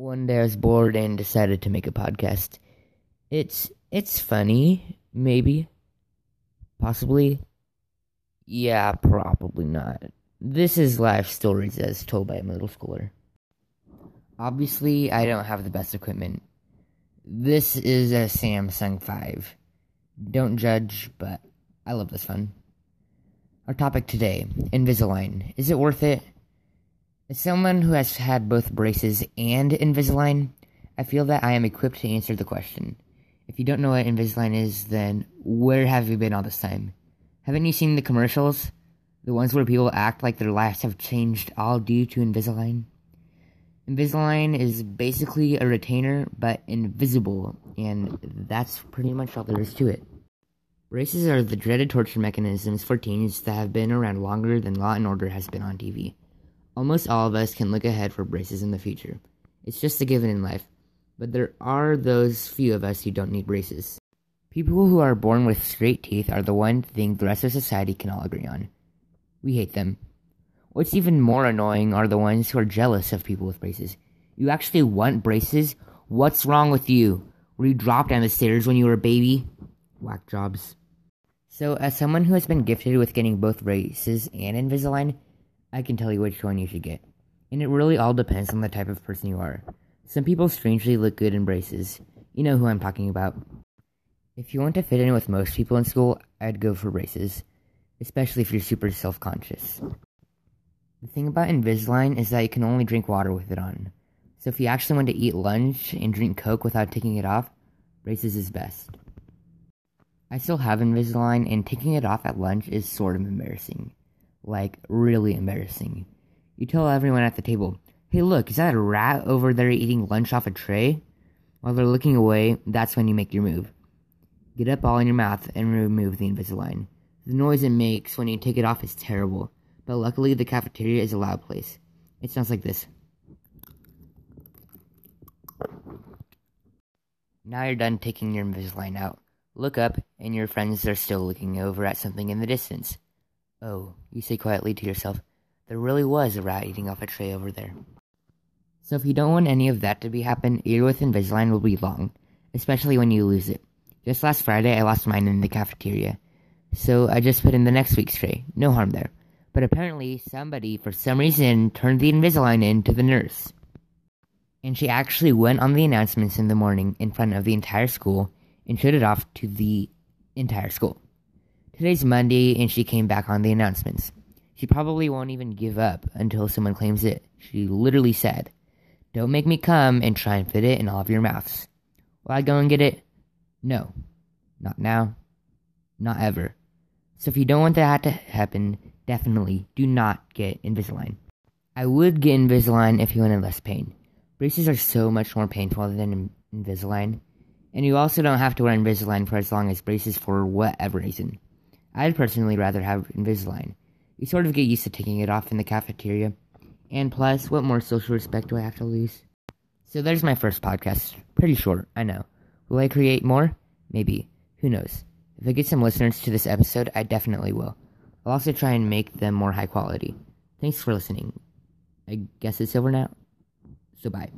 one day I was bored and decided to make a podcast. It's it's funny, maybe. Possibly. Yeah, probably not. This is life stories as told by a middle schooler. Obviously, I don't have the best equipment. This is a Samsung 5. Don't judge, but I love this fun. Our topic today Invisalign. Is it worth it? As someone who has had both braces and Invisalign, I feel that I am equipped to answer the question. If you don't know what Invisalign is, then where have you been all this time? Haven't you seen the commercials? The ones where people act like their lives have changed all due to Invisalign? Invisalign is basically a retainer, but invisible, and that's pretty much all there is to it. Braces are the dreaded torture mechanisms for teens that have been around longer than Law and Order has been on TV. Almost all of us can look ahead for braces in the future. It's just a given in life, but there are those few of us who don't need braces. People who are born with straight teeth are the one thing the rest of society can all agree on. We hate them. What's even more annoying are the ones who are jealous of people with braces. You actually want braces? What's wrong with you? Were you dropped down the stairs when you were a baby? Whack jobs. So, as someone who has been gifted with getting both braces and Invisalign, I can tell you which one you should get. And it really all depends on the type of person you are. Some people strangely look good in braces. You know who I'm talking about. If you want to fit in with most people in school, I'd go for braces, especially if you're super self conscious. The thing about Invisalign is that you can only drink water with it on. So if you actually want to eat lunch and drink Coke without taking it off, braces is best. I still have Invisalign, and taking it off at lunch is sort of embarrassing. Like, really embarrassing. You tell everyone at the table, hey, look, is that a rat over there eating lunch off a tray? While they're looking away, that's when you make your move. Get up all in your mouth and remove the Invisalign. The noise it makes when you take it off is terrible, but luckily the cafeteria is a loud place. It sounds like this. Now you're done taking your Invisalign out. Look up, and your friends are still looking over at something in the distance. Oh, you say quietly to yourself, there really was a rat eating off a tray over there. So if you don't want any of that to be happen, your with Invisalign will be long, especially when you lose it. Just last Friday, I lost mine in the cafeteria, so I just put in the next week's tray. No harm there. But apparently, somebody, for some reason, turned the Invisalign in to the nurse. And she actually went on the announcements in the morning in front of the entire school and showed it off to the entire school. Today's Monday, and she came back on the announcements. She probably won't even give up until someone claims it. She literally said, Don't make me come and try and fit it in all of your mouths. Will I go and get it? No. Not now. Not ever. So if you don't want that to happen, definitely do not get Invisalign. I would get Invisalign if you wanted less pain. Braces are so much more painful than Invisalign, and you also don't have to wear Invisalign for as long as braces for whatever reason. I'd personally rather have Invisalign. You sort of get used to taking it off in the cafeteria. And plus, what more social respect do I have to lose? So there's my first podcast. Pretty short, I know. Will I create more? Maybe. Who knows? If I get some listeners to this episode, I definitely will. I'll also try and make them more high quality. Thanks for listening. I guess it's over now. So bye.